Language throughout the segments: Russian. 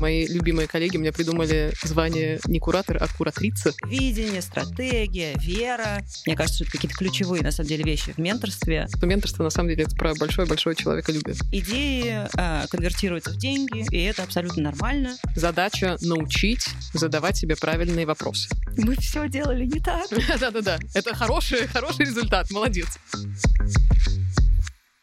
Мои любимые коллеги мне придумали звание не куратор, а куратрица. Видение, стратегия, вера. Мне кажется, это какие-то ключевые, на самом деле, вещи в менторстве. Что менторство, на самом деле, это про большое-большое человеколюбие. Идеи э, конвертируются в деньги, и это абсолютно нормально. Задача — научить задавать себе правильные вопросы. Мы все делали не так. Да-да-да. Это хороший, хороший результат. Молодец.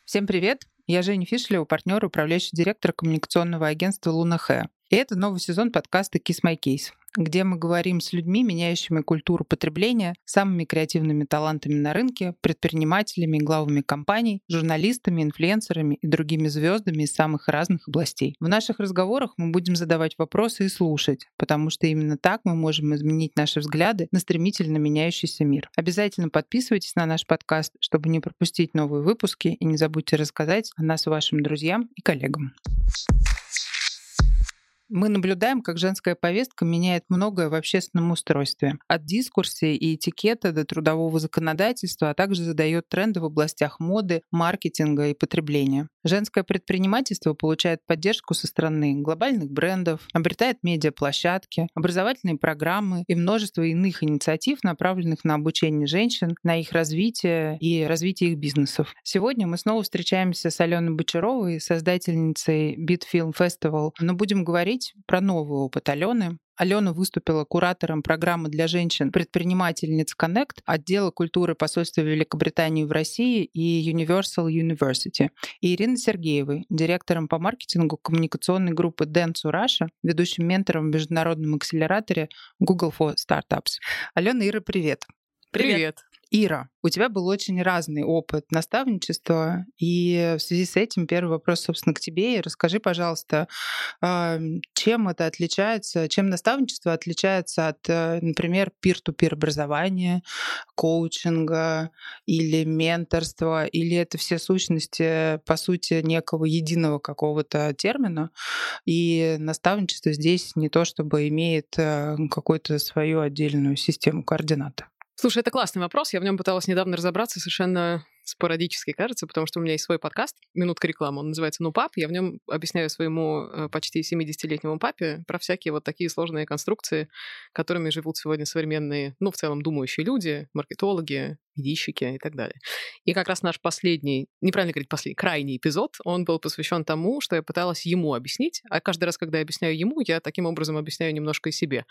Всем привет! Я Женя Фишлева, партнер, управляющий директор коммуникационного агентства «Луна Хэ». И это новый сезон подкаста «Kiss My Case», где мы говорим с людьми, меняющими культуру потребления, самыми креативными талантами на рынке, предпринимателями, главами компаний, журналистами, инфлюенсерами и другими звездами из самых разных областей. В наших разговорах мы будем задавать вопросы и слушать, потому что именно так мы можем изменить наши взгляды на стремительно меняющийся мир. Обязательно подписывайтесь на наш подкаст, чтобы не пропустить новые выпуски, и не забудьте рассказать о нас вашим друзьям и коллегам. Мы наблюдаем, как женская повестка меняет многое в общественном устройстве. От дискурса и этикета до трудового законодательства, а также задает тренды в областях моды, маркетинга и потребления. Женское предпринимательство получает поддержку со стороны глобальных брендов, обретает медиаплощадки, образовательные программы и множество иных инициатив, направленных на обучение женщин, на их развитие и развитие их бизнесов. Сегодня мы снова встречаемся с Аленой Бочаровой, создательницей Beat Film Festival, но будем говорить про новый опыт Алены, Алена выступила куратором программы для женщин-предпринимательниц Connect, отдела культуры посольства Великобритании в России и Universal University. И Ирина Сергеевой, директором по маркетингу коммуникационной группы Dance Russia, ведущим ментором в международном акселераторе Google for Startups. Алена, Ира, привет. Привет. привет. Ира, у тебя был очень разный опыт наставничества, и в связи с этим первый вопрос, собственно, к тебе. И расскажи, пожалуйста, чем это отличается, чем наставничество отличается от, э, например, пир-ту-пир образования, коучинга или менторства, или это все сущности, по сути, некого единого какого-то термина, и наставничество здесь не то чтобы имеет э, какую-то свою отдельную систему координат. Слушай, это классный вопрос. Я в нем пыталась недавно разобраться совершенно спорадически, кажется, потому что у меня есть свой подкаст, «Минутка рекламы», он называется «Ну, пап». Я в нем объясняю своему э, почти 70-летнему папе про всякие вот такие сложные конструкции, которыми живут сегодня современные, ну, в целом, думающие люди, маркетологи, медийщики и так далее. И как раз наш последний, неправильно говорить последний, крайний эпизод, он был посвящен тому, что я пыталась ему объяснить, а каждый раз, когда я объясняю ему, я таким образом объясняю немножко и себе.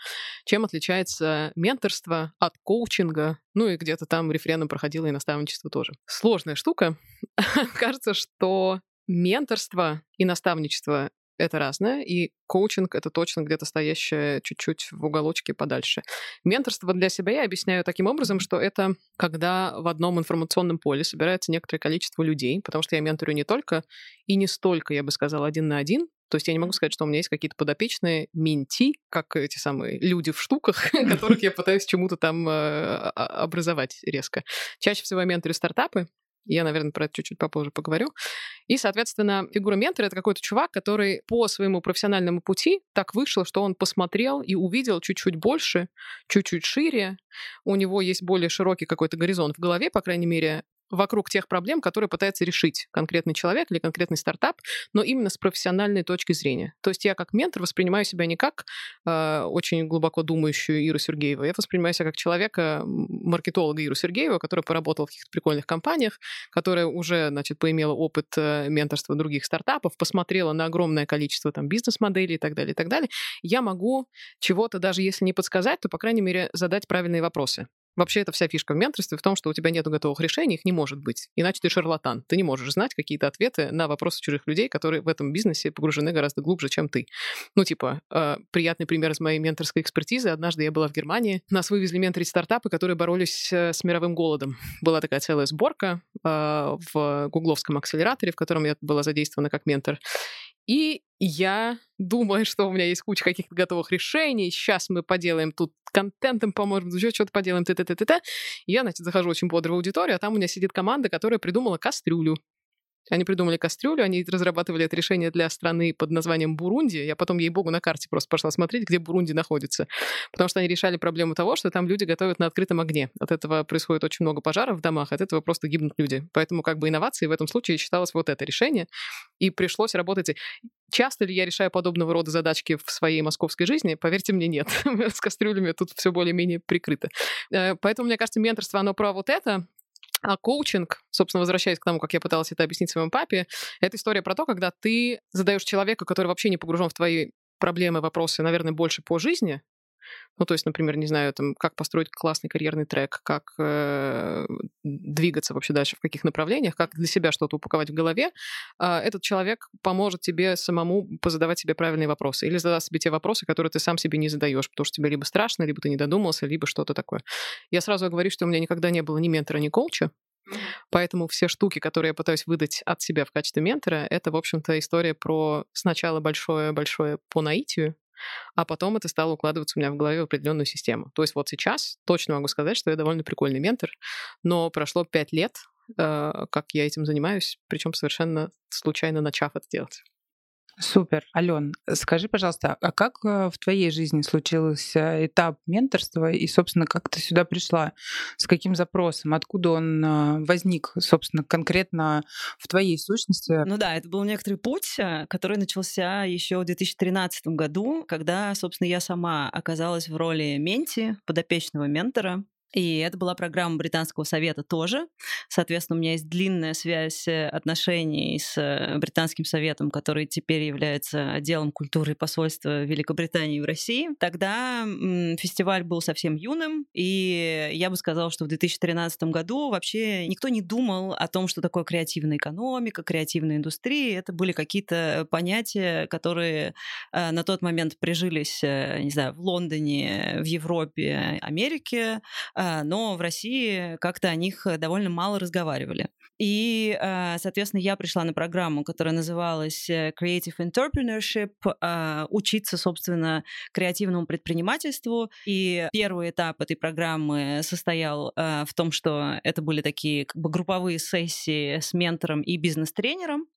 Чем отличается менторство от коучинга, ну и где-то там рефреном проходило и наставничество тоже. Сложная штука. Кажется, что менторство и наставничество это разное, и коучинг — это точно где-то стоящее чуть-чуть в уголочке подальше. Менторство для себя я объясняю таким образом, что это когда в одном информационном поле собирается некоторое количество людей, потому что я менторю не только и не столько, я бы сказала, один на один, то есть я не могу сказать, что у меня есть какие-то подопечные менти, как эти самые люди в штуках, которых я пытаюсь чему-то там э, образовать резко. Чаще всего я менторю стартапы, я, наверное, про это чуть-чуть попозже поговорю. И, соответственно, фигура ментора — это какой-то чувак, который по своему профессиональному пути так вышел, что он посмотрел и увидел чуть-чуть больше, чуть-чуть шире. У него есть более широкий какой-то горизонт в голове, по крайней мере, вокруг тех проблем, которые пытается решить конкретный человек или конкретный стартап, но именно с профессиональной точки зрения. То есть я как ментор воспринимаю себя не как э, очень глубоко думающую Иру Сергееву, я воспринимаю себя как человека, маркетолога Иру Сергеева, который поработал в каких-то прикольных компаниях, которая уже, значит, поимела опыт э, менторства других стартапов, посмотрела на огромное количество там бизнес-моделей и так далее, и так далее. Я могу чего-то, даже если не подсказать, то, по крайней мере, задать правильные вопросы. Вообще, это вся фишка в менторстве в том, что у тебя нет готовых решений, их не может быть. Иначе ты шарлатан. Ты не можешь знать какие-то ответы на вопросы чужих людей, которые в этом бизнесе погружены гораздо глубже, чем ты. Ну, типа, э, приятный пример из моей менторской экспертизы. Однажды я была в Германии. Нас вывезли менторить стартапы, которые боролись э, с мировым голодом. Была такая целая сборка э, в гугловском акселераторе, в котором я была задействована как ментор. И я думаю, что у меня есть куча каких-то готовых решений. Сейчас мы поделаем тут контентом, поможем, еще что-то поделаем, т т т т Я, значит, захожу очень бодро в аудиторию, а там у меня сидит команда, которая придумала кастрюлю. Они придумали кастрюлю, они разрабатывали это решение для страны под названием Бурунди. Я потом, ей-богу, на карте просто пошла смотреть, где Бурунди находится. Потому что они решали проблему того, что там люди готовят на открытом огне. От этого происходит очень много пожаров в домах, от этого просто гибнут люди. Поэтому как бы инновацией в этом случае считалось вот это решение. И пришлось работать. Часто ли я решаю подобного рода задачки в своей московской жизни? Поверьте мне, нет. С кастрюлями тут все более-менее прикрыто. Э, поэтому, мне кажется, менторство, оно про вот это, а коучинг, собственно, возвращаясь к тому, как я пыталась это объяснить своему папе, это история про то, когда ты задаешь человека, который вообще не погружен в твои проблемы, вопросы, наверное, больше по жизни, ну, то есть, например, не знаю, там, как построить классный карьерный трек, как э, двигаться вообще дальше, в каких направлениях, как для себя что-то упаковать в голове, э, этот человек поможет тебе самому позадавать себе правильные вопросы или задать себе те вопросы, которые ты сам себе не задаешь, потому что тебе либо страшно, либо ты не додумался, либо что-то такое. Я сразу говорю, что у меня никогда не было ни ментора, ни коуча, Поэтому все штуки, которые я пытаюсь выдать от себя в качестве ментора, это, в общем-то, история про сначала большое-большое по наитию, а потом это стало укладываться у меня в голове в определенную систему. То есть вот сейчас точно могу сказать, что я довольно прикольный ментор, но прошло пять лет, э, как я этим занимаюсь, причем совершенно случайно начав это делать. Супер. Ален, скажи, пожалуйста, а как э, в твоей жизни случился этап менторства и, собственно, как ты сюда пришла? С каким запросом? Откуда он э, возник, собственно, конкретно в твоей сущности? Ну да, это был некоторый путь, э, который начался еще в 2013 году, когда, собственно, я сама оказалась в роли менти, подопечного ментора. И это была программа Британского совета тоже. Соответственно, у меня есть длинная связь э, отношений с э, Британским советом, который теперь является отделом культуры и посольства Великобритании в России. Тогда фестиваль был совсем юным, и я бы сказала, что в 2013 году вообще никто не думал о том, что такое креативная экономика, креативная индустрия. Это были какие-то понятия, которые э, на тот момент прижились, не знаю, в Лондоне, в Европе, Америке, но в России как-то о них э, довольно мало разговаривали. И, а, соответственно, я пришла на программу, которая называлась э, Creative Entrepreneurship, а, учиться, собственно, креативному предпринимательству. И первый этап этой программы состоял в том, что это были такие как бы групповые сессии с ментором и бизнес-тренером.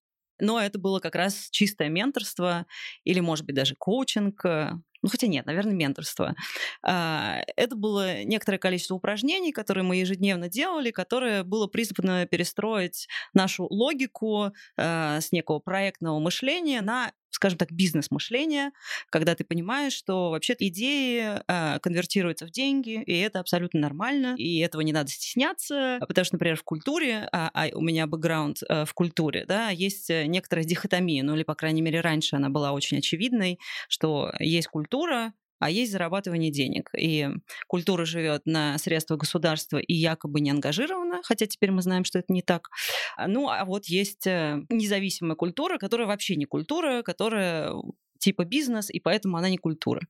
Но это было как раз чистое менторство или, может быть, даже коучинг, э, ну, хотя нет, наверное, менторство. А, это было некоторое количество упражнений, которые мы ежедневно делали, которое было призвано перестроить нашу логику а, с некого проектного мышления на скажем так, бизнес-мышление, когда ты понимаешь, что вообще идеи э, конвертируются в деньги, и это абсолютно нормально, и этого не надо стесняться, потому что, например, в культуре, а, а у меня бэкграунд э, в культуре, да, есть некоторая дихотомия, ну или, по крайней мере, раньше она была очень очевидной, что есть культура, а есть зарабатывание денег. И культура живет на средства государства и якобы не ангажирована, хотя теперь мы знаем, что это не так. А, ну, а вот есть э, независимая культура, которая вообще не культура, которая типа бизнес, и поэтому она не культура.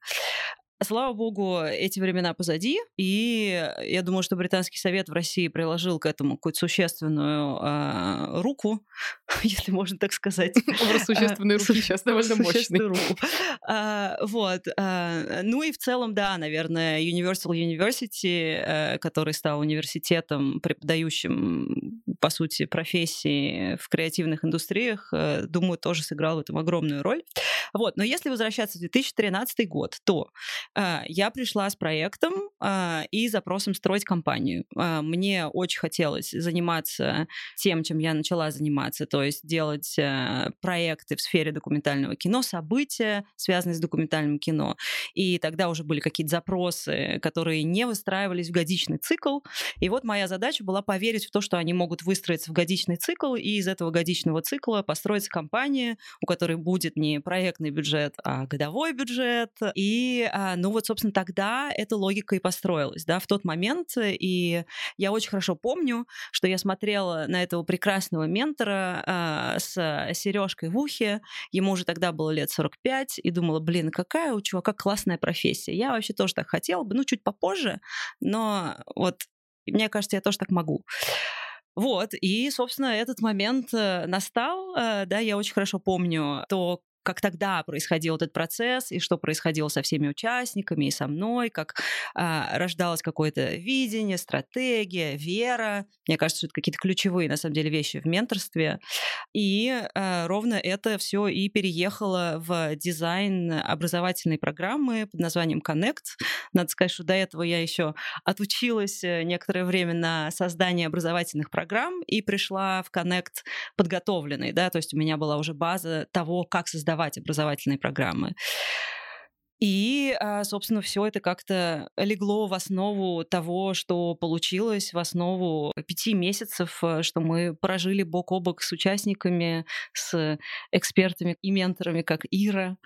Слава богу, эти времена позади, и я думаю, что британский совет в России приложил к этому какую-то существенную э, руку, если можно так сказать. Образ существенной руки сейчас довольно мощный. руку. А, вот. А, ну и в целом, да, наверное, Universal University, э, который стал университетом, преподающим, по сути, профессии в креативных индустриях, э, думаю, тоже сыграл в этом огромную роль. Вот. Но если возвращаться в 2013 год, то а, я пришла с проектом и запросом строить компанию. А, мне очень хотелось заниматься тем, чем я начала заниматься, то есть делать проекты в сфере документального кино, события, связанные с документальным кино. И тогда уже были какие-то запросы, которые не выстраивались в годичный цикл. И вот моя задача была поверить в то, что они могут выстроиться в годичный цикл, и из этого годичного цикла построить компания, у которой будет не проектный бюджет, а годовой бюджет. И ну вот, собственно, тогда эта логика и построилась, да, в тот момент. И я очень хорошо помню, что я смотрела на этого прекрасного ментора э, с сережкой в ухе. Ему уже тогда было лет 45, и думала, блин, какая у чувака классная профессия. Я вообще тоже так хотела бы, ну, чуть попозже, но вот мне кажется, я тоже так могу. Вот, и, собственно, этот момент э, настал, э, да, я очень хорошо помню то, как тогда происходил этот процесс, и что происходило со всеми участниками, и со мной, как а, рождалось какое-то видение, стратегия, вера. Мне кажется, что это какие-то ключевые, на самом деле, вещи в менторстве. И а, ровно это все и переехало в дизайн образовательной программы под названием Connect. Надо сказать, что до этого я еще отучилась э, некоторое время на создание образовательных программ и пришла в Connect подготовленной, да, то есть у меня была уже база того, как создавать образовательные программы. И, а, собственно, все это как-то легло в основу того, что получилось, в основу пяти месяцев, э, что мы прожили бок о бок с участниками, с экспертами и менторами, как Ира.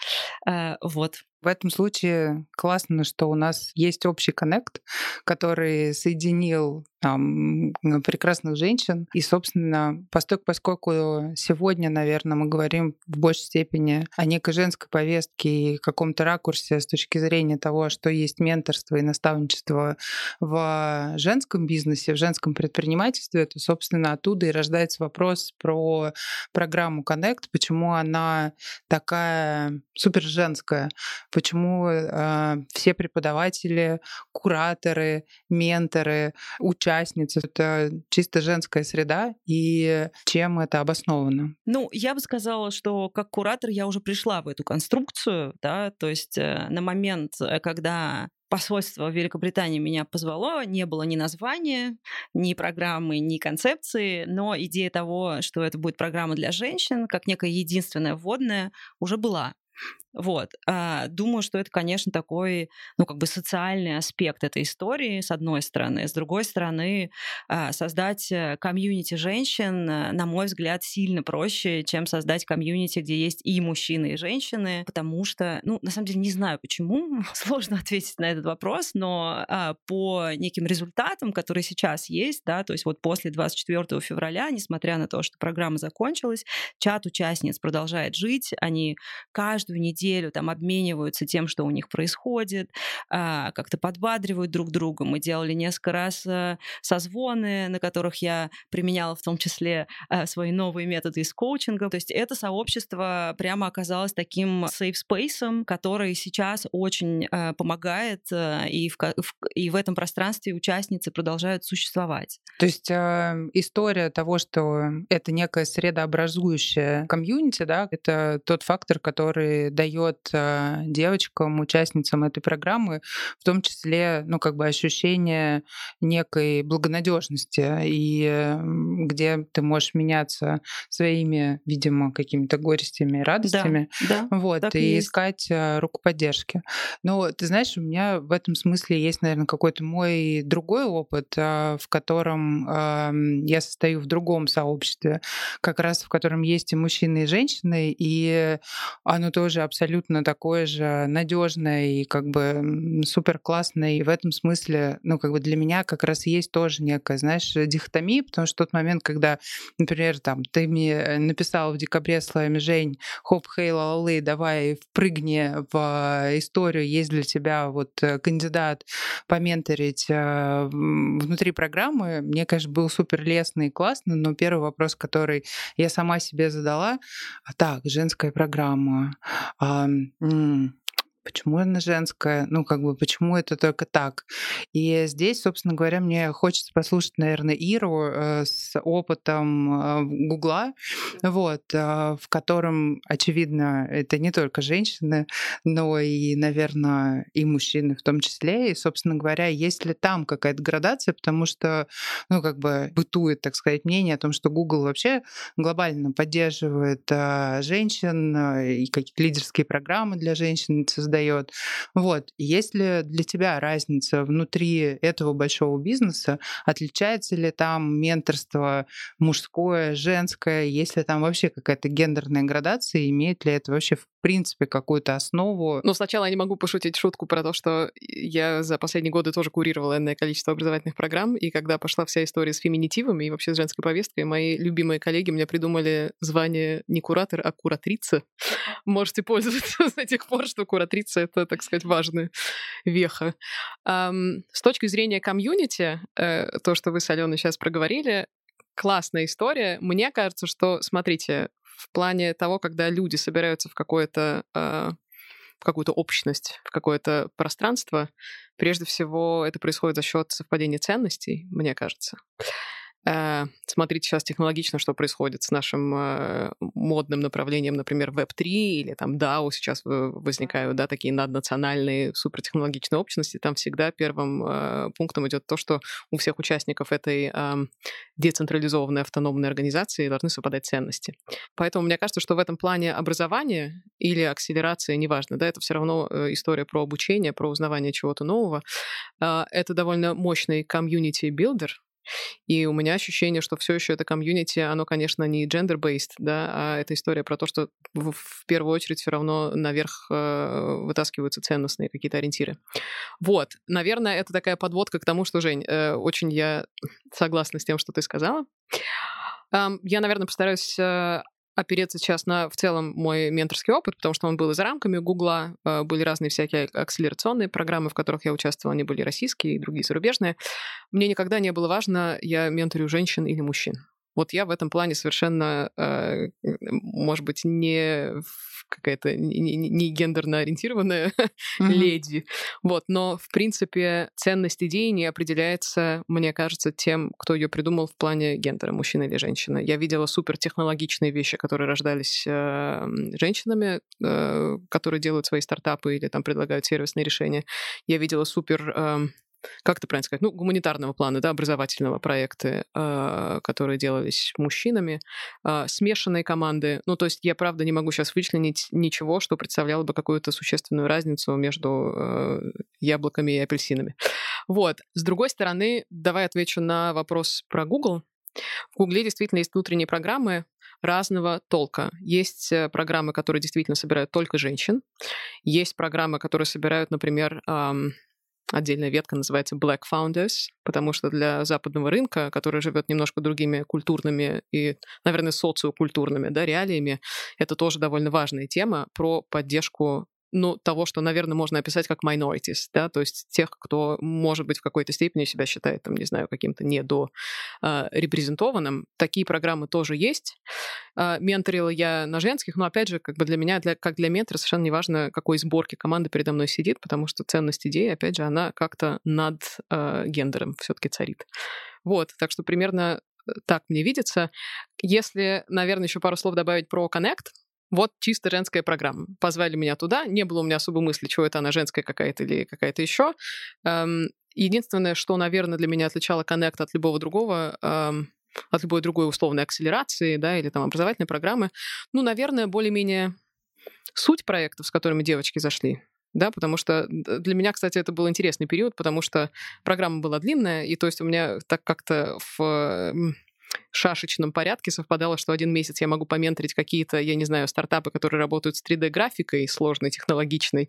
А, вот. В этом случае классно, что у нас есть общий коннект, который соединил там, прекрасных женщин. И, собственно, поскольку, поскольку сегодня, наверное, мы говорим в большей степени о некой женской повестке и каком-то ракурсе с точки зрения того, что есть менторство и наставничество в женском бизнесе, в женском предпринимательстве, то, собственно, оттуда и рождается вопрос про программу Connect, почему она такая супер женская, почему э, все преподаватели, кураторы, менторы, участницы — это чисто женская среда, и чем это обосновано? Ну, я бы сказала, что как куратор я уже пришла в эту конструкцию, да, то есть э, на момент, э, когда посольство Великобритании меня позвало, не было ни названия, ни программы, ни концепции, но идея того, что это будет программа для женщин, как некая единственная вводная, уже была. Вот. А, думаю, что это, конечно, такой, ну, как бы социальный аспект этой истории, с одной стороны. С другой стороны, а, создать э, комьюнити женщин, э, на мой взгляд, сильно проще, чем создать комьюнити, где есть и мужчины, и женщины, потому что, ну, на самом деле, не знаю почему, сложно ответить на этот вопрос, но а, по неким результатам, которые сейчас есть, да, то есть вот после 24 февраля, несмотря на то, что программа закончилась, чат участниц продолжает жить, они каждую неделю неделю там обмениваются тем, что у них происходит, а, как-то подбадривают друг друга. Мы делали несколько раз э, созвоны, на которых я применяла в том числе э, свои новые методы из коучинга. То есть это сообщество прямо оказалось таким safe space, который сейчас очень э, помогает, и в, и в этом пространстве участницы продолжают существовать. То есть история того, что это некая средообразующая комьюнити, да, это тот фактор, который дает дает э, девочкам, участницам этой программы, в том числе, ну, как бы ощущение некой благонадежности, и где ты можешь меняться своими, видимо, какими-то горестями и радостями, да, да, вот, и, и искать э, руку поддержки. Но ты знаешь, у меня в этом смысле есть, наверное, какой-то мой другой опыт, э, в котором я состою в другом сообществе, как раз в котором есть и мужчины, и женщины, и оно тоже абсолютно такое же надежное и как бы супер классное. И в этом смысле, ну, как бы для меня как раз есть тоже некая, знаешь, дихотомия, потому что тот момент, когда, например, там, ты мне написал в декабре словами «Жень, хоп, хей, лалалы, давай впрыгни в историю, есть для тебя вот э, кандидат поменторить э, внутри программы», мне, конечно, был супер лестный и классно, но первый вопрос, который я сама себе задала, а так, женская программа, а, почему она женская, ну, как бы, почему это только так. И здесь, собственно говоря, мне хочется послушать, наверное, Иру э, с опытом э, Гугла, вот, э, в котором, очевидно, это не только женщины, но и, наверное, и мужчины в том числе. И, собственно говоря, есть ли там какая-то градация, потому что, ну, как бы бытует, так сказать, мнение о том, что Google вообще глобально поддерживает женщин и какие-то лидерские программы для женщин создает создает. Вот. Есть ли для тебя разница внутри этого большого бизнеса? Отличается ли там менторство мужское, женское? Есть ли там вообще какая-то гендерная градация? Имеет ли это вообще принципе какую-то основу? Ну, сначала я не могу пошутить шутку про то, что я за последние годы тоже курировала энное количество образовательных программ, и когда пошла вся история с феминитивами и вообще с женской повесткой, мои любимые коллеги мне придумали звание не куратор, а куратрица. Можете пользоваться с тех пор, что куратрица это, так сказать, важная веха. С точки зрения комьюнити, э, то, что вы с Аленой сейчас проговорили, классная история. Мне кажется, что, смотрите, в плане того, когда люди собираются в какое-то э, в какую-то общность, в какое-то пространство, прежде всего это происходит за счет совпадения ценностей, мне кажется. Э, смотрите сейчас технологично, что происходит с нашим э, модным направлением, например, Web3 или там DAO сейчас возникают, да, такие наднациональные супертехнологичные общности. Там всегда первым э, пунктом идет то, что у всех участников этой децентрализованной автономной организации должны совпадать ценности. Поэтому мне кажется, что в этом плане образование или акселерация, неважно, да, это все равно история про обучение, про узнавание чего-то нового. Это довольно мощный community builder, и у меня ощущение, что все еще это community, оно, конечно, не gender-based, да, а это история про то, что в, в первую очередь все равно наверх э, вытаскиваются ценностные какие-то ориентиры. Вот, наверное, это такая подводка к тому, что, Жень, э, очень я согласна с тем, что ты сказала. Я, наверное, постараюсь э, опереться сейчас на в целом мой менторский опыт, потому что он был и за рамками Гугла, э, были разные всякие акселерационные программы, в которых я участвовала, они были российские и другие зарубежные. Мне никогда не было важно, я менторю женщин или мужчин. Вот я в этом плане совершенно, э, может быть, не какая-то не, не гендерно ориентированная mm-hmm. леди. Вот, но в принципе ценность идеи не определяется, мне кажется, тем, кто ее придумал в плане гендера, мужчина или женщина. Я видела супертехнологичные вещи, которые рождались э, женщинами, э, которые делают свои стартапы или там предлагают сервисные решения. Я видела супер э, как это правильно сказать, ну, гуманитарного плана, да, образовательного проекты, э, которые делались мужчинами, э, смешанные команды. Ну, то есть я, правда, не могу сейчас вычленить ничего, что представляло бы какую-то существенную разницу между э, яблоками и апельсинами. Вот. С другой стороны, давай отвечу на вопрос про Google. В Гугле действительно есть внутренние программы разного толка. Есть э, программы, которые действительно собирают только женщин. Есть программы, которые собирают, например, эм, отдельная ветка называется Black Founders, потому что для западного рынка, который живет немножко другими культурными и, наверное, социокультурными да, реалиями, это тоже довольно важная тема про поддержку ну, того, что, наверное, можно описать как minorities, да, то есть тех, кто, может быть, в какой-то степени себя считает, там, не знаю, каким-то недо э, репрезентованным. Такие программы тоже есть. Э, менторила я на женских, но, опять же, как бы для меня, для, как для ментора, совершенно неважно, какой сборки команды передо мной сидит, потому что ценность идеи, опять же, она как-то над э, гендером все-таки царит. Вот, так что примерно так мне видится. Если, наверное, еще пару слов добавить про Connect, вот чисто женская программа. Позвали меня туда, не было у меня особой мысли, что это она женская какая-то или какая-то еще. Эм, единственное, что, наверное, для меня отличало Connect от любого другого, эм, от любой другой условной акселерации, да, или там образовательной программы, ну, наверное, более-менее суть проектов, с которыми девочки зашли, да, потому что для меня, кстати, это был интересный период, потому что программа была длинная, и то есть у меня так как-то в шашечном порядке совпадало, что один месяц я могу поменторить какие-то, я не знаю, стартапы, которые работают с 3D-графикой сложной, технологичной.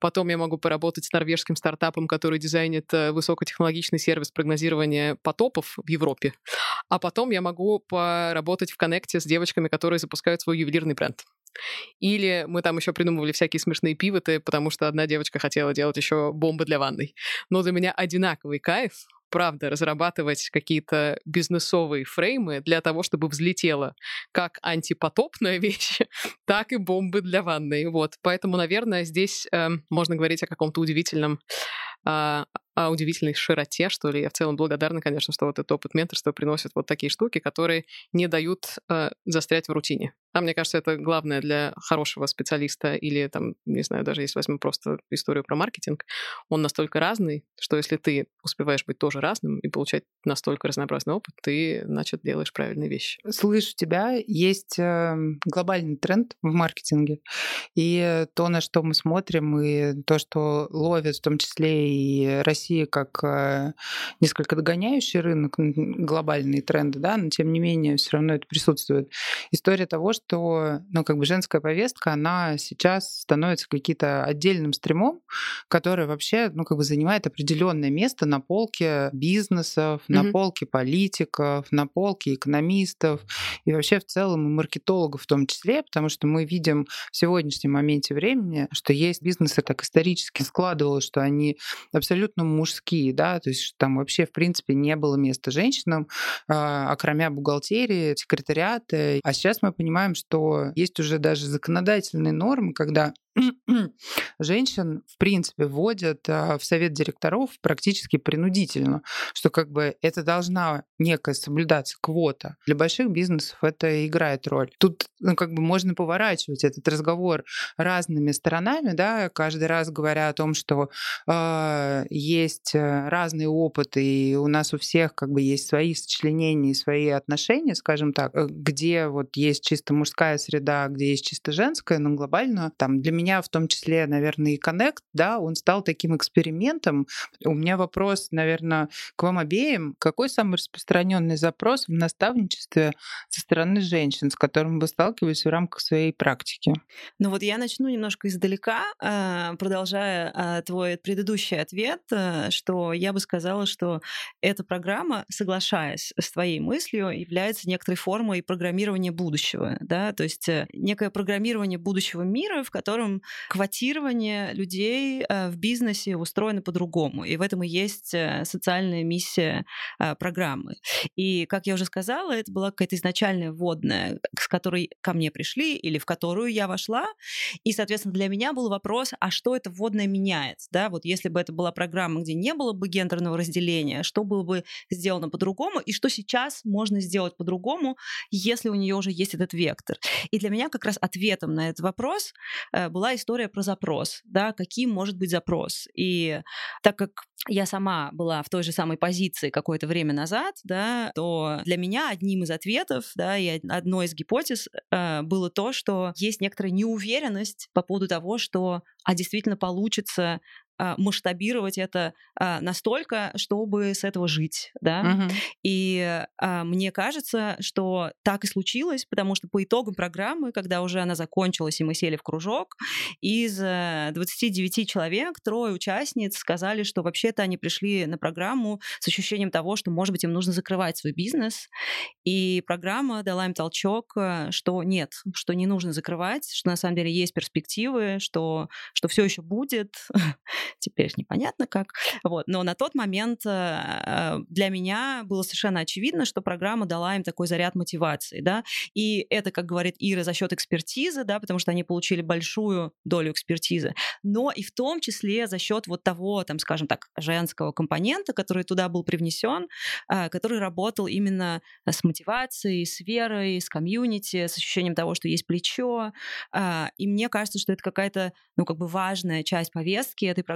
Потом я могу поработать с норвежским стартапом, который дизайнит э, высокотехнологичный сервис прогнозирования потопов в Европе. А потом я могу поработать в коннекте с девочками, которые запускают свой ювелирный бренд. Или мы там еще придумывали всякие смешные пивоты, потому что одна девочка хотела делать еще бомбы для ванной. Но для меня одинаковый кайф правда, разрабатывать какие-то бизнесовые фреймы для того, чтобы взлетела как антипотопная вещь, так и бомбы для ванной. Вот. Поэтому, наверное, здесь э, можно говорить о каком-то удивительном э, о удивительной широте, что ли. Я в целом благодарна, конечно, что вот этот опыт менторства приносит вот такие штуки, которые не дают э, застрять в рутине. А мне кажется, это главное для хорошего специалиста или там, не знаю, даже если возьмем просто историю про маркетинг, он настолько разный, что если ты успеваешь быть тоже разным и получать настолько разнообразный опыт, ты, значит, делаешь правильные вещи. Слышу тебя, есть э, глобальный тренд в маркетинге, и то, на что мы смотрим, и то, что ловят в том числе и Россия России как э, несколько догоняющий рынок, глобальные тренды, да, но тем не менее все равно это присутствует. История того, что, ну, как бы женская повестка, она сейчас становится каким-то отдельным стримом, который вообще, ну, как бы занимает определенное место на полке бизнесов, mm-hmm. на полке политиков, на полке экономистов и вообще в целом и маркетологов в том числе, потому что мы видим в сегодняшнем моменте времени, что есть бизнесы так исторически складывалось, что они абсолютно мужские, да, то есть там вообще, в принципе, не было места женщинам, а, окромя бухгалтерии, секретариата. А сейчас мы понимаем, что есть уже даже законодательные нормы, когда женщин, в принципе, вводят а, в совет директоров практически принудительно, что как бы это должна некая соблюдаться квота. Для больших бизнесов это играет роль. Тут ну, как бы можно поворачивать этот разговор разными сторонами, да, каждый раз говоря о том, что э, есть разные опыты, и у нас у всех как бы есть свои сочленения и свои отношения, скажем так, э, где вот есть чисто мужская среда, где есть чисто женская, но глобально там для меня меня в том числе, наверное, и Connect, да, он стал таким экспериментом. У меня вопрос, наверное, к вам обеим. Какой самый распространенный запрос в наставничестве со стороны женщин, с которым вы сталкиваетесь в рамках своей практики? Ну вот я начну немножко издалека, а, продолжая а, твой предыдущий ответ, а, что я бы сказала, что эта программа, соглашаясь с твоей мыслью, является некоторой формой программирования будущего, да, то есть э, некое программирование будущего мира, в котором квотирование людей э, в бизнесе устроено по-другому. И в этом и есть э, социальная миссия э, программы. И, как я уже сказала, это была какая-то изначальная вводная, с которой ко мне пришли или в которую я вошла. И, соответственно, для меня был вопрос, а что это вводное меняет? Да, вот если бы это была программа, где не было бы гендерного разделения, что было бы сделано по-другому, и что сейчас можно сделать по-другому, если у нее уже есть этот вектор. И для меня как раз ответом на этот вопрос была была история про запрос, да, каким может быть запрос. И так как я сама была в той же самой позиции какое-то время назад, да, то для меня одним из ответов, да, и одной из гипотез э, было то, что есть некоторая неуверенность по поводу того, что а действительно получится масштабировать это а, настолько, чтобы с этого жить, да. Uh-huh. И а, мне кажется, что так и случилось, потому что по итогам программы, когда уже она закончилась и мы сели в кружок, из 29 э, человек трое участниц сказали, что вообще-то они пришли на программу с ощущением того, что, может быть, им нужно закрывать свой бизнес, и программа дала им толчок, э, что нет, что не нужно закрывать, что на самом деле есть перспективы, что, что все еще будет, теперь непонятно как. Вот. Но на тот момент э, для меня было совершенно очевидно, что программа дала им такой заряд мотивации, да, и это, как говорит Ира, за счет экспертизы, да, потому что они получили большую долю экспертизы, но и в том числе за счет вот того, там, скажем так, женского компонента, который туда был привнесен, э, который работал именно с мотивацией, с верой, с комьюнити, с ощущением того, что есть плечо, э, и мне кажется, что это какая-то, ну, как бы важная часть повестки этой программы,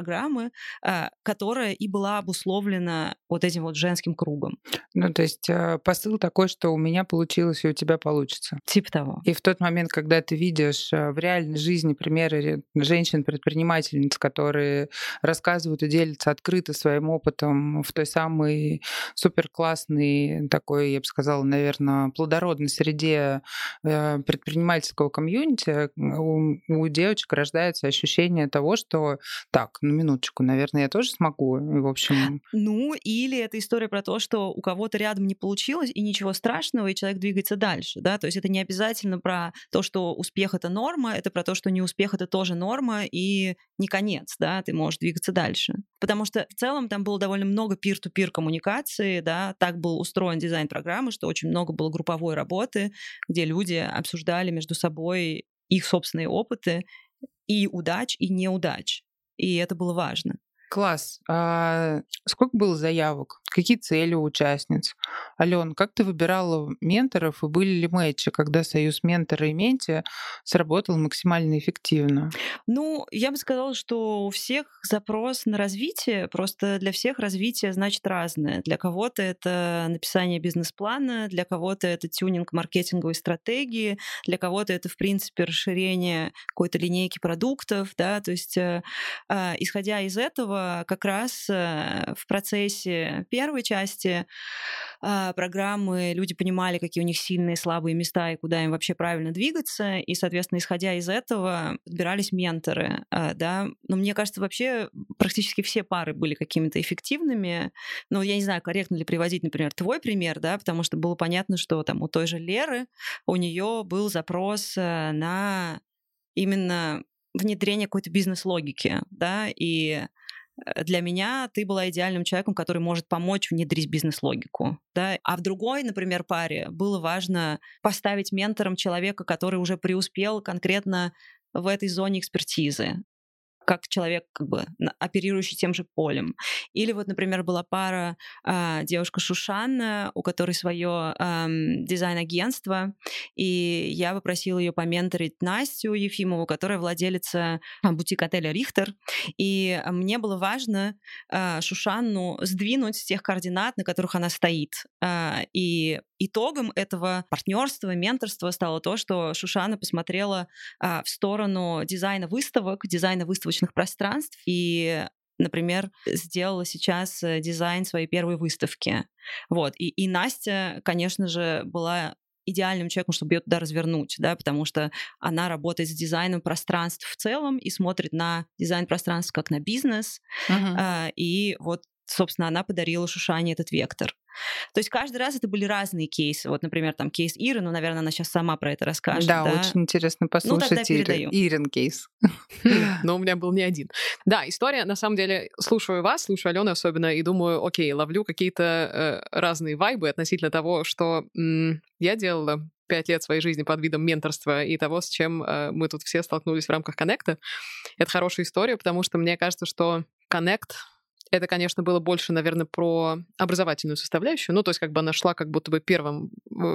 а, которая и была обусловлена вот этим вот женским кругом. Ну, то есть э, посыл такой, что у меня получилось, и у тебя получится. Типа того. И в тот момент, когда ты видишь э, в реальной жизни примеры женщин-предпринимательниц, которые рассказывают и делятся открыто своим опытом в той самой супер классной такой, я бы сказала, наверное, плодородной среде э, предпринимательского комьюнити, у, у девочек рождается ощущение того, что так, на минуточку, наверное, я тоже смогу. В общем... Ну, или это история про то, что у кого-то рядом не получилось, и ничего страшного, и человек двигается дальше, да, то есть это не обязательно про то, что успех — это норма, это про то, что неуспех — это тоже норма, и не конец, да, ты можешь двигаться дальше. Потому что в целом там было довольно много пир-ту-пир коммуникации, да, так был устроен дизайн программы, что очень много было групповой работы, где люди обсуждали между собой их собственные опыты и удач, и неудач и это было важно. Класс. А сколько было заявок? Какие цели у участниц? Ален, как ты выбирала менторов и были ли матчи, когда союз ментора и менти сработал максимально эффективно? Ну, я бы сказала, что у всех запрос на развитие, просто для всех развитие значит разное. Для кого-то это написание бизнес-плана, для кого-то это тюнинг маркетинговой стратегии, для кого-то это, в принципе, расширение какой-то линейки продуктов, да, то есть э, э, исходя из этого, как раз э, в процессе первой части э, программы люди понимали, какие у них сильные, слабые места и куда им вообще правильно двигаться, и, соответственно, исходя из этого, подбирались менторы, э, да. Но мне кажется, вообще практически все пары были какими-то эффективными. Но я не знаю, корректно ли приводить, например, твой пример, да, потому что было понятно, что там у той же Леры у нее был запрос э, на именно внедрение какой-то бизнес-логики, да, и для меня ты была идеальным человеком, который может помочь внедрить бизнес-логику. Да? А в другой, например, паре было важно поставить ментором человека, который уже преуспел конкретно в этой зоне экспертизы как человек, как бы оперирующий тем же полем. Или вот, например, была пара э, девушка Шушанна, у которой свое э, дизайн-агентство, и я попросила ее поменторить Настю Ефимову, которая владелица а, бутик-отеля «Рихтер», и мне было важно э, Шушанну сдвинуть с тех координат, на которых она стоит. Э, и итогом этого партнерства, менторства стало то, что Шушана посмотрела а, в сторону дизайна выставок, дизайна выставочных пространств и например, сделала сейчас э, дизайн своей первой выставки. Вот. И, и Настя, конечно же, была идеальным человеком, чтобы ее туда развернуть, да, потому что она работает с дизайном пространств в целом и смотрит на дизайн пространств как на бизнес. Uh-huh. И вот, собственно, она подарила Шушане этот вектор. То есть каждый раз это были разные кейсы. Вот, например, там кейс Иры, ну, наверное, она сейчас сама про это расскажет. Да, да? очень интересно послушать ну, Иры. Ирин кейс. Но у меня был не один. Да, история, на самом деле, слушаю вас, слушаю Алену особенно, и думаю, окей, ловлю какие-то э, разные вайбы относительно того, что я делала пять лет своей жизни под видом менторства и того, с чем э, мы тут все столкнулись в рамках коннекта. Это хорошая история, потому что мне кажется, что коннект это, конечно, было больше, наверное, про образовательную составляющую. Ну, то есть как бы она шла как будто бы первым,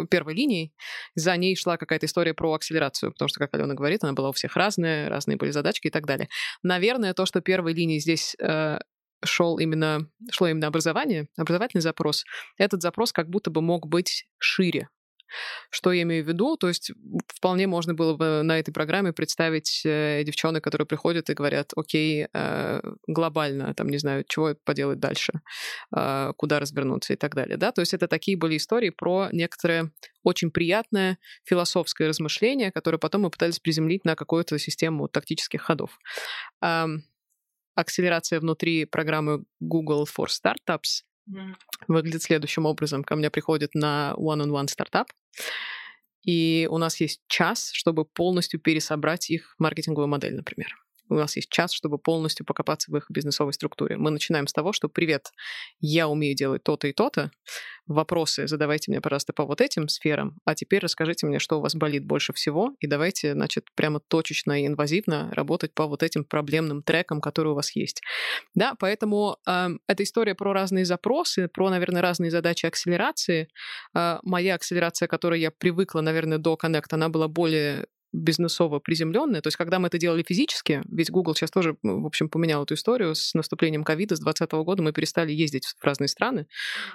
первой линией. За ней шла какая-то история про акселерацию, потому что, как Алена говорит, она была у всех разная, разные были задачки и так далее. Наверное, то, что первой линией здесь э, шел именно, шло именно образование, образовательный запрос, этот запрос как будто бы мог быть шире. Что я имею в виду? То есть вполне можно было бы на этой программе представить э, девчонок, которые приходят и говорят, окей, э, глобально, там, не знаю, чего поделать дальше, э, куда развернуться и так далее. Да? То есть это такие были истории про некоторое очень приятное философское размышление, которое потом мы пытались приземлить на какую-то систему тактических ходов. Акселерация внутри программы Google for Startups выглядит следующим образом. Ко мне приходит на one-on-one стартап, и у нас есть час, чтобы полностью пересобрать их маркетинговую модель, например. У нас есть час, чтобы полностью покопаться в их бизнесовой структуре. Мы начинаем с того, что «Привет, я умею делать то-то и то-то. Вопросы задавайте мне, пожалуйста, по вот этим сферам, а теперь расскажите мне, что у вас болит больше всего, и давайте, значит, прямо точечно и инвазивно работать по вот этим проблемным трекам, которые у вас есть». Да, поэтому э, эта история про разные запросы, про, наверное, разные задачи акселерации. Э, моя акселерация, которой я привыкла, наверное, до Connect, она была более бизнесово приземленное. То есть, когда мы это делали физически, ведь Google сейчас тоже, в общем, поменял эту историю с наступлением ковида с 2020 года, мы перестали ездить в разные страны.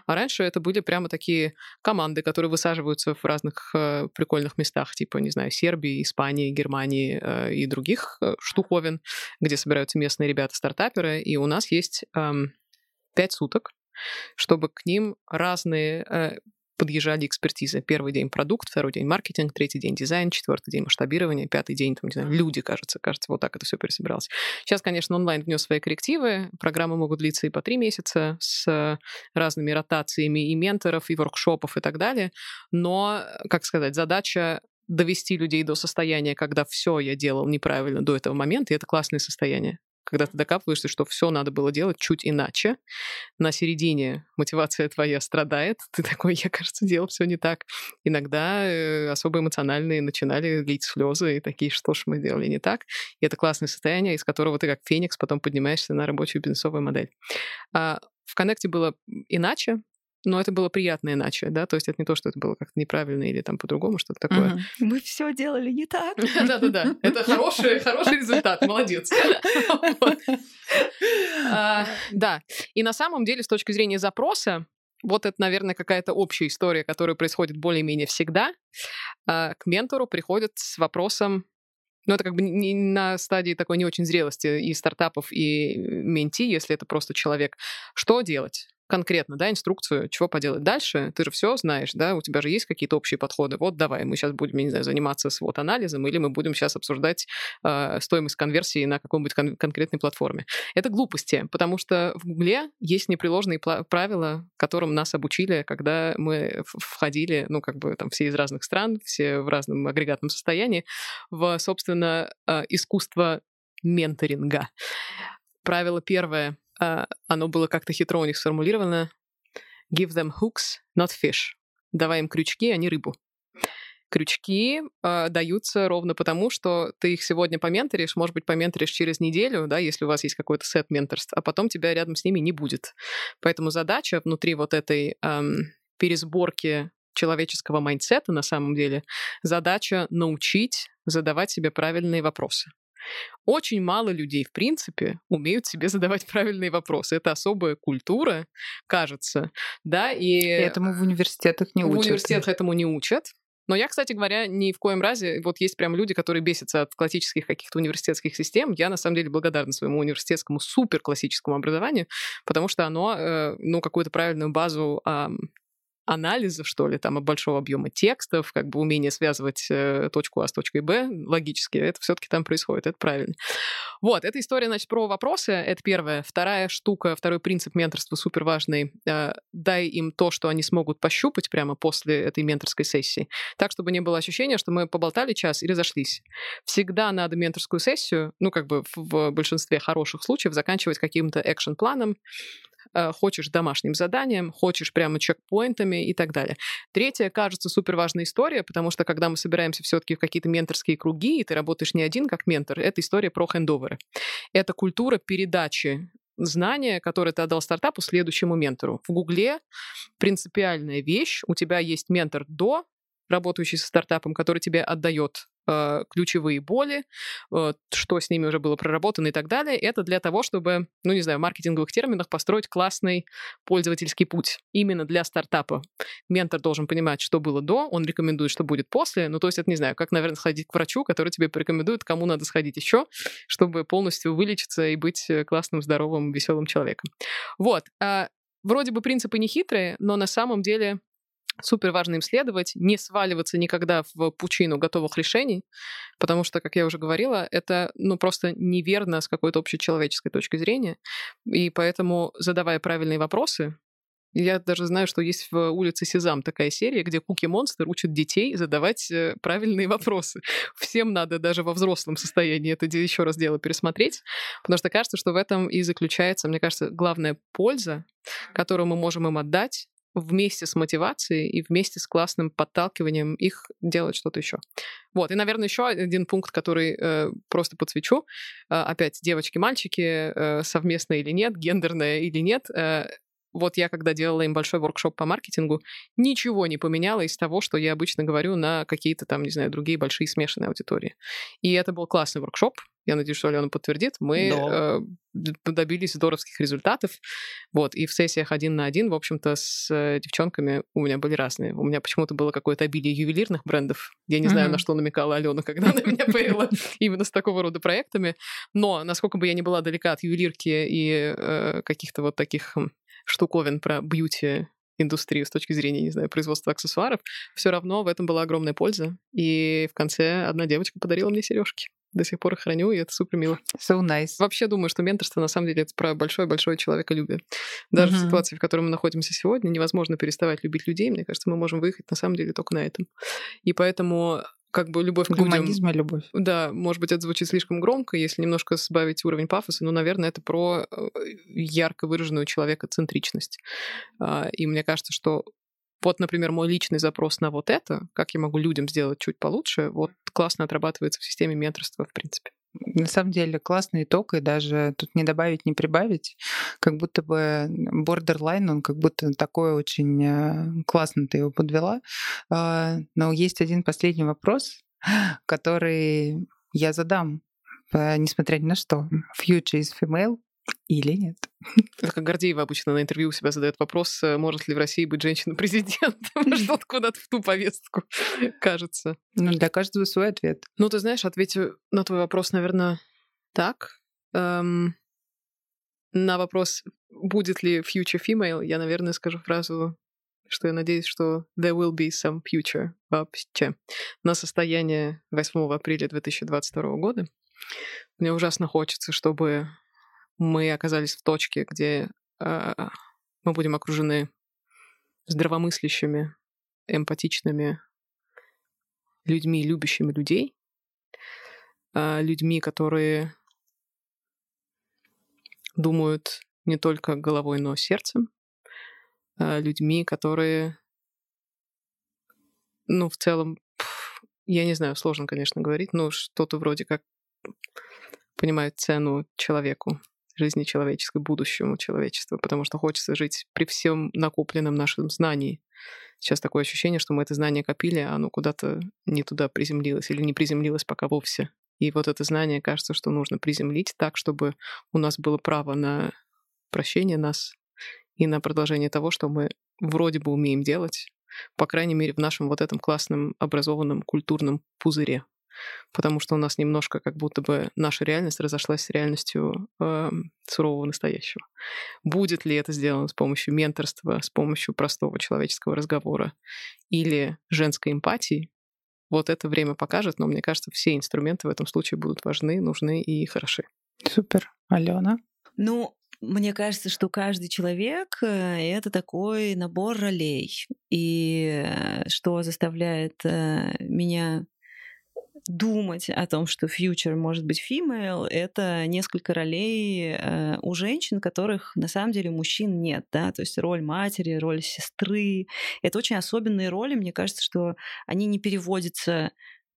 А раньше это были прямо такие команды, которые высаживаются в разных э, прикольных местах, типа, не знаю, Сербии, Испании, Германии э, и других э, штуковин, где собираются местные ребята-стартаперы. И у нас есть э, пять суток, чтобы к ним разные э, подъезжали экспертизы. Первый день продукт, второй день маркетинг, третий день дизайн, четвертый день масштабирование, пятый день, там, не знаю, люди, кажется, кажется, вот так это все пересобиралось. Сейчас, конечно, онлайн внес свои коррективы, программы могут длиться и по три месяца с разными ротациями и менторов, и воркшопов и так далее, но, как сказать, задача довести людей до состояния, когда все я делал неправильно до этого момента, и это классное состояние когда ты докапываешься, что все надо было делать чуть иначе. На середине мотивация твоя страдает. Ты такой, я, кажется, делал все не так. Иногда э, особо эмоциональные начинали лить слезы и такие, что ж мы делали не так. И это классное состояние, из которого ты как феникс потом поднимаешься на рабочую бизнесовую модель. А в коннекте было иначе но это было приятно иначе, да, то есть это не то, что это было как-то неправильно или там по-другому что-то такое. Угу. Мы все делали не так. Да-да-да, это хороший, хороший результат, молодец. А, да, и на самом деле с точки зрения запроса, вот это, наверное, какая-то общая история, которая происходит более-менее всегда. А, к ментору приходят с вопросом, ну, это как бы не на стадии такой не очень зрелости и стартапов, и менти, если это просто человек. Что делать? Конкретно, да, инструкцию, чего поделать дальше, ты же все знаешь, да, у тебя же есть какие-то общие подходы. Вот давай, мы сейчас будем, не знаю, заниматься свод анализом, или мы будем сейчас обсуждать э, стоимость конверсии на какой-нибудь кон- конкретной платформе. Это глупости, потому что в Гугле есть непреложные правила, которым нас обучили, когда мы входили, ну, как бы там все из разных стран, все в разном агрегатном состоянии, в, собственно, э, искусство менторинга. Правило первое оно было как-то хитро у них сформулировано. Give them hooks, not fish. Давай им крючки, а не рыбу. Крючки э, даются ровно потому, что ты их сегодня поменторишь, может быть, поменторишь через неделю, да, если у вас есть какой-то сет менторств, а потом тебя рядом с ними не будет. Поэтому задача внутри вот этой эм, пересборки человеческого mindset а на самом деле, задача научить задавать себе правильные вопросы. Очень мало людей, в принципе, умеют себе задавать правильные вопросы. Это особая культура, кажется, да, и... Этому в университетах не в учат. В университетах этому не учат. Но я, кстати говоря, ни в коем разе, вот есть прям люди, которые бесятся от классических каких-то университетских систем. Я, на самом деле, благодарна своему университетскому супер классическому образованию, потому что оно, э, ну, какую-то правильную базу анализа, что ли, там, большого объема текстов, как бы умение связывать э, точку А с точкой Б логически, это все-таки там происходит, это правильно. Вот, эта история, значит, про вопросы, это первая. Вторая штука, второй принцип менторства супер важный. Э, дай им то, что они смогут пощупать прямо после этой менторской сессии, так, чтобы не было ощущения, что мы поболтали час и разошлись. Всегда надо менторскую сессию, ну, как бы в большинстве хороших случаев заканчивать каким-то экшен-планом, Э, хочешь домашним заданием, хочешь прямо чекпоинтами и так далее. Третья, кажется, супер важная история, потому что когда мы собираемся все-таки в какие-то менторские круги, и ты работаешь не один как ментор, это история про хендоверы. Это культура передачи знания, которое ты отдал стартапу следующему ментору. В Гугле принципиальная вещь. У тебя есть ментор до, работающий со стартапом, который тебе отдает э, ключевые боли, э, что с ними уже было проработано и так далее. Это для того, чтобы, ну не знаю, в маркетинговых терминах построить классный пользовательский путь именно для стартапа. Ментор должен понимать, что было до, он рекомендует, что будет после. Ну то есть это, не знаю, как, наверное, сходить к врачу, который тебе порекомендует, кому надо сходить еще, чтобы полностью вылечиться и быть э, классным, здоровым, веселым человеком. Вот. А, вроде бы принципы не хитрые, но на самом деле супер важно им следовать, не сваливаться никогда в пучину готовых решений, потому что, как я уже говорила, это ну, просто неверно с какой-то общечеловеческой точки зрения. И поэтому, задавая правильные вопросы, я даже знаю, что есть в улице Сезам такая серия, где Куки Монстр учит детей задавать э, правильные вопросы. Всем надо даже во взрослом состоянии это еще раз дело пересмотреть, потому что кажется, что в этом и заключается, мне кажется, главная польза, которую мы можем им отдать, вместе с мотивацией и вместе с классным подталкиванием их делать что-то еще. Вот, и, наверное, еще один пункт, который э, просто подсвечу. Э, опять, девочки, мальчики, э, совместно или нет, гендерное или нет, э, вот я, когда делала им большой воркшоп по маркетингу, ничего не поменяла из того, что я обычно говорю на какие-то там, не знаю, другие большие смешанные аудитории. И это был классный воркшоп. Я надеюсь, что Алена подтвердит. Мы да. э, добились здоровских результатов. Вот. И в сессиях один на один, в общем-то, с э, девчонками у меня были разные. У меня почему-то было какое-то обилие ювелирных брендов. Я не знаю, mm-hmm. на что намекала Алена, когда она меня появила именно с такого рода проектами. Но, насколько бы я не была далека от ювелирки и э, каких-то вот таких штуковин про бьюти индустрию с точки зрения, не знаю, производства аксессуаров, все равно в этом была огромная польза. И в конце одна девочка подарила мне сережки. До сих пор храню, и это супер мило. So nice. Вообще думаю, что менторство на самом деле это про большое-большое человеколюбие. Даже mm-hmm. в ситуации, в которой мы находимся сегодня, невозможно переставать любить людей. Мне кажется, мы можем выехать на самом деле только на этом. И поэтому как бы любовь к Гуманизм людям. и любовь. Да, может быть, это звучит слишком громко, если немножко сбавить уровень пафоса, но, наверное, это про э, ярко выраженную человекоцентричность. А, и мне кажется, что вот, например, мой личный запрос на вот это, как я могу людям сделать чуть получше, вот классно отрабатывается в системе менторства, в принципе. На самом деле классный итог, и даже тут не добавить, не прибавить. Как будто бы бордерлайн, он как будто такой очень э, классно ты его подвела. А, но есть один последний вопрос, который я задам, несмотря ни на что. Future is female или нет? Это как Гордеева обычно на интервью у себя задает вопрос, э, может ли в России быть женщина президентом? Что-то куда-то в ту повестку, кажется. Ну, для каждого свой ответ. Ну, ты знаешь, ответю на твой вопрос, наверное, так. Эм, на вопрос, будет ли future female, я, наверное, скажу фразу, что я надеюсь, что there will be some future вообще. На состояние 8 апреля 2022 года. Мне ужасно хочется, чтобы мы оказались в точке, где э, мы будем окружены здравомыслящими, эмпатичными людьми, любящими людей, э, людьми, которые думают не только головой, но сердцем, э, людьми, которые, ну, в целом, я не знаю, сложно, конечно, говорить, но что-то вроде как понимают цену человеку, жизни человеческой, будущему человечества, потому что хочется жить при всем накопленном нашем знании. Сейчас такое ощущение, что мы это знание копили, а оно куда-то не туда приземлилось или не приземлилось пока вовсе. И вот это знание, кажется, что нужно приземлить так, чтобы у нас было право на прощение нас и на продолжение того, что мы вроде бы умеем делать, по крайней мере, в нашем вот этом классном образованном культурном пузыре потому что у нас немножко как будто бы наша реальность разошлась с реальностью э, сурового настоящего. Будет ли это сделано с помощью менторства, с помощью простого человеческого разговора или женской эмпатии, вот это время покажет, но мне кажется, все инструменты в этом случае будут важны, нужны и хороши. Супер. Алена? Ну, мне кажется, что каждый человек э, — это такой набор ролей. И э, что заставляет э, меня думать о том, что future может быть female, это несколько ролей э, у женщин, которых на самом деле мужчин нет, да, то есть роль матери, роль сестры. Это очень особенные роли, мне кажется, что они не переводятся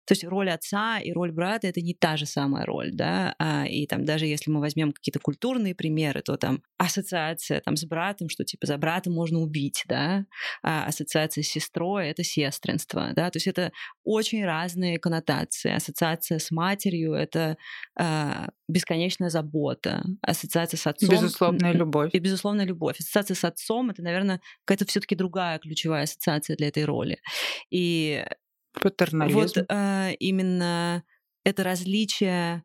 то есть роль отца и роль брата это не та же самая роль, да, а, и там даже если мы возьмем какие-то культурные примеры, то там ассоциация там с братом, что типа за брата можно убить, да, а ассоциация с сестрой это сестринство, да, то есть это очень разные коннотации. Ассоциация с матерью это а, бесконечная забота, ассоциация с отцом безусловная любовь и безусловная любовь. Ассоциация с отцом это, наверное, какая-то все-таки другая ключевая ассоциация для этой роли. И Патернализм. Вот э, именно это различие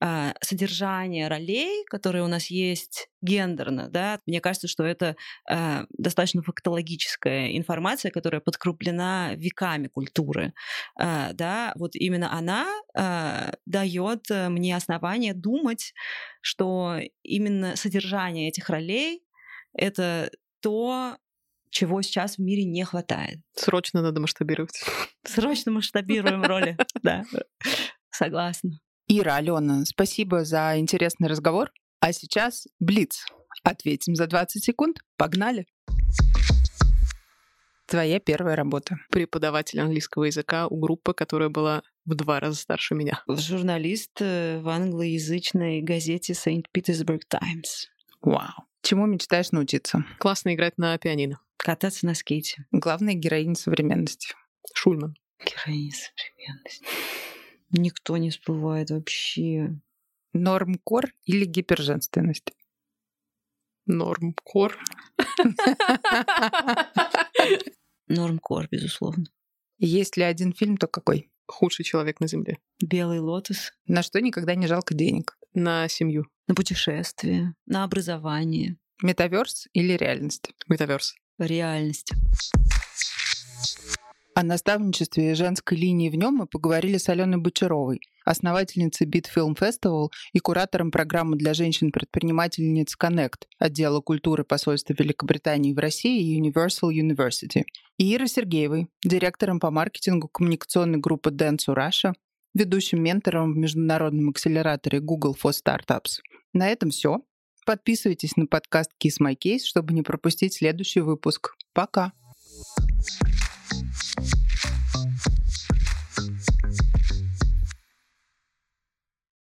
э, содержания ролей, которые у нас есть гендерно, да, мне кажется, что это э, достаточно фактологическая информация, которая подкреплена веками культуры, э, да, вот именно она э, дает мне основание думать, что именно содержание этих ролей это то, чего сейчас в мире не хватает. Срочно надо масштабировать. Срочно масштабируем роли, да. Согласна. Ира, Алена, спасибо за интересный разговор. А сейчас Блиц. Ответим за 20 секунд. Погнали. Твоя первая работа. Преподаватель английского языка у группы, которая была в два раза старше меня. Журналист э, в англоязычной газете St. Petersburg Times. Вау. Чему мечтаешь научиться? Классно играть на пианино. Кататься на скейте. Главная героиня современности. Шульман. Героиня современности. Никто не всплывает вообще. Нормкор или гиперженственность? Нормкор. Нормкор, безусловно. Есть ли один фильм, то какой? Худший человек на Земле. Белый лотос. На что никогда не жалко денег? На семью. На путешествие. На образование. Метаверс или реальность? Метаверс. Реальность. О наставничестве женской линии в нем мы поговорили с Аленой Бочаровой, основательницей Beat Film Festival и куратором программы для женщин-предпринимательниц Connect, отдела культуры посольства Великобритании в России и Universal University, и Ирой Сергеевой, директором по маркетингу коммуникационной группы Dance Russia, ведущим ментором в международном акселераторе Google for Startups. На этом все. Подписывайтесь на подкаст Kiss My Case, чтобы не пропустить следующий выпуск. Пока! thank you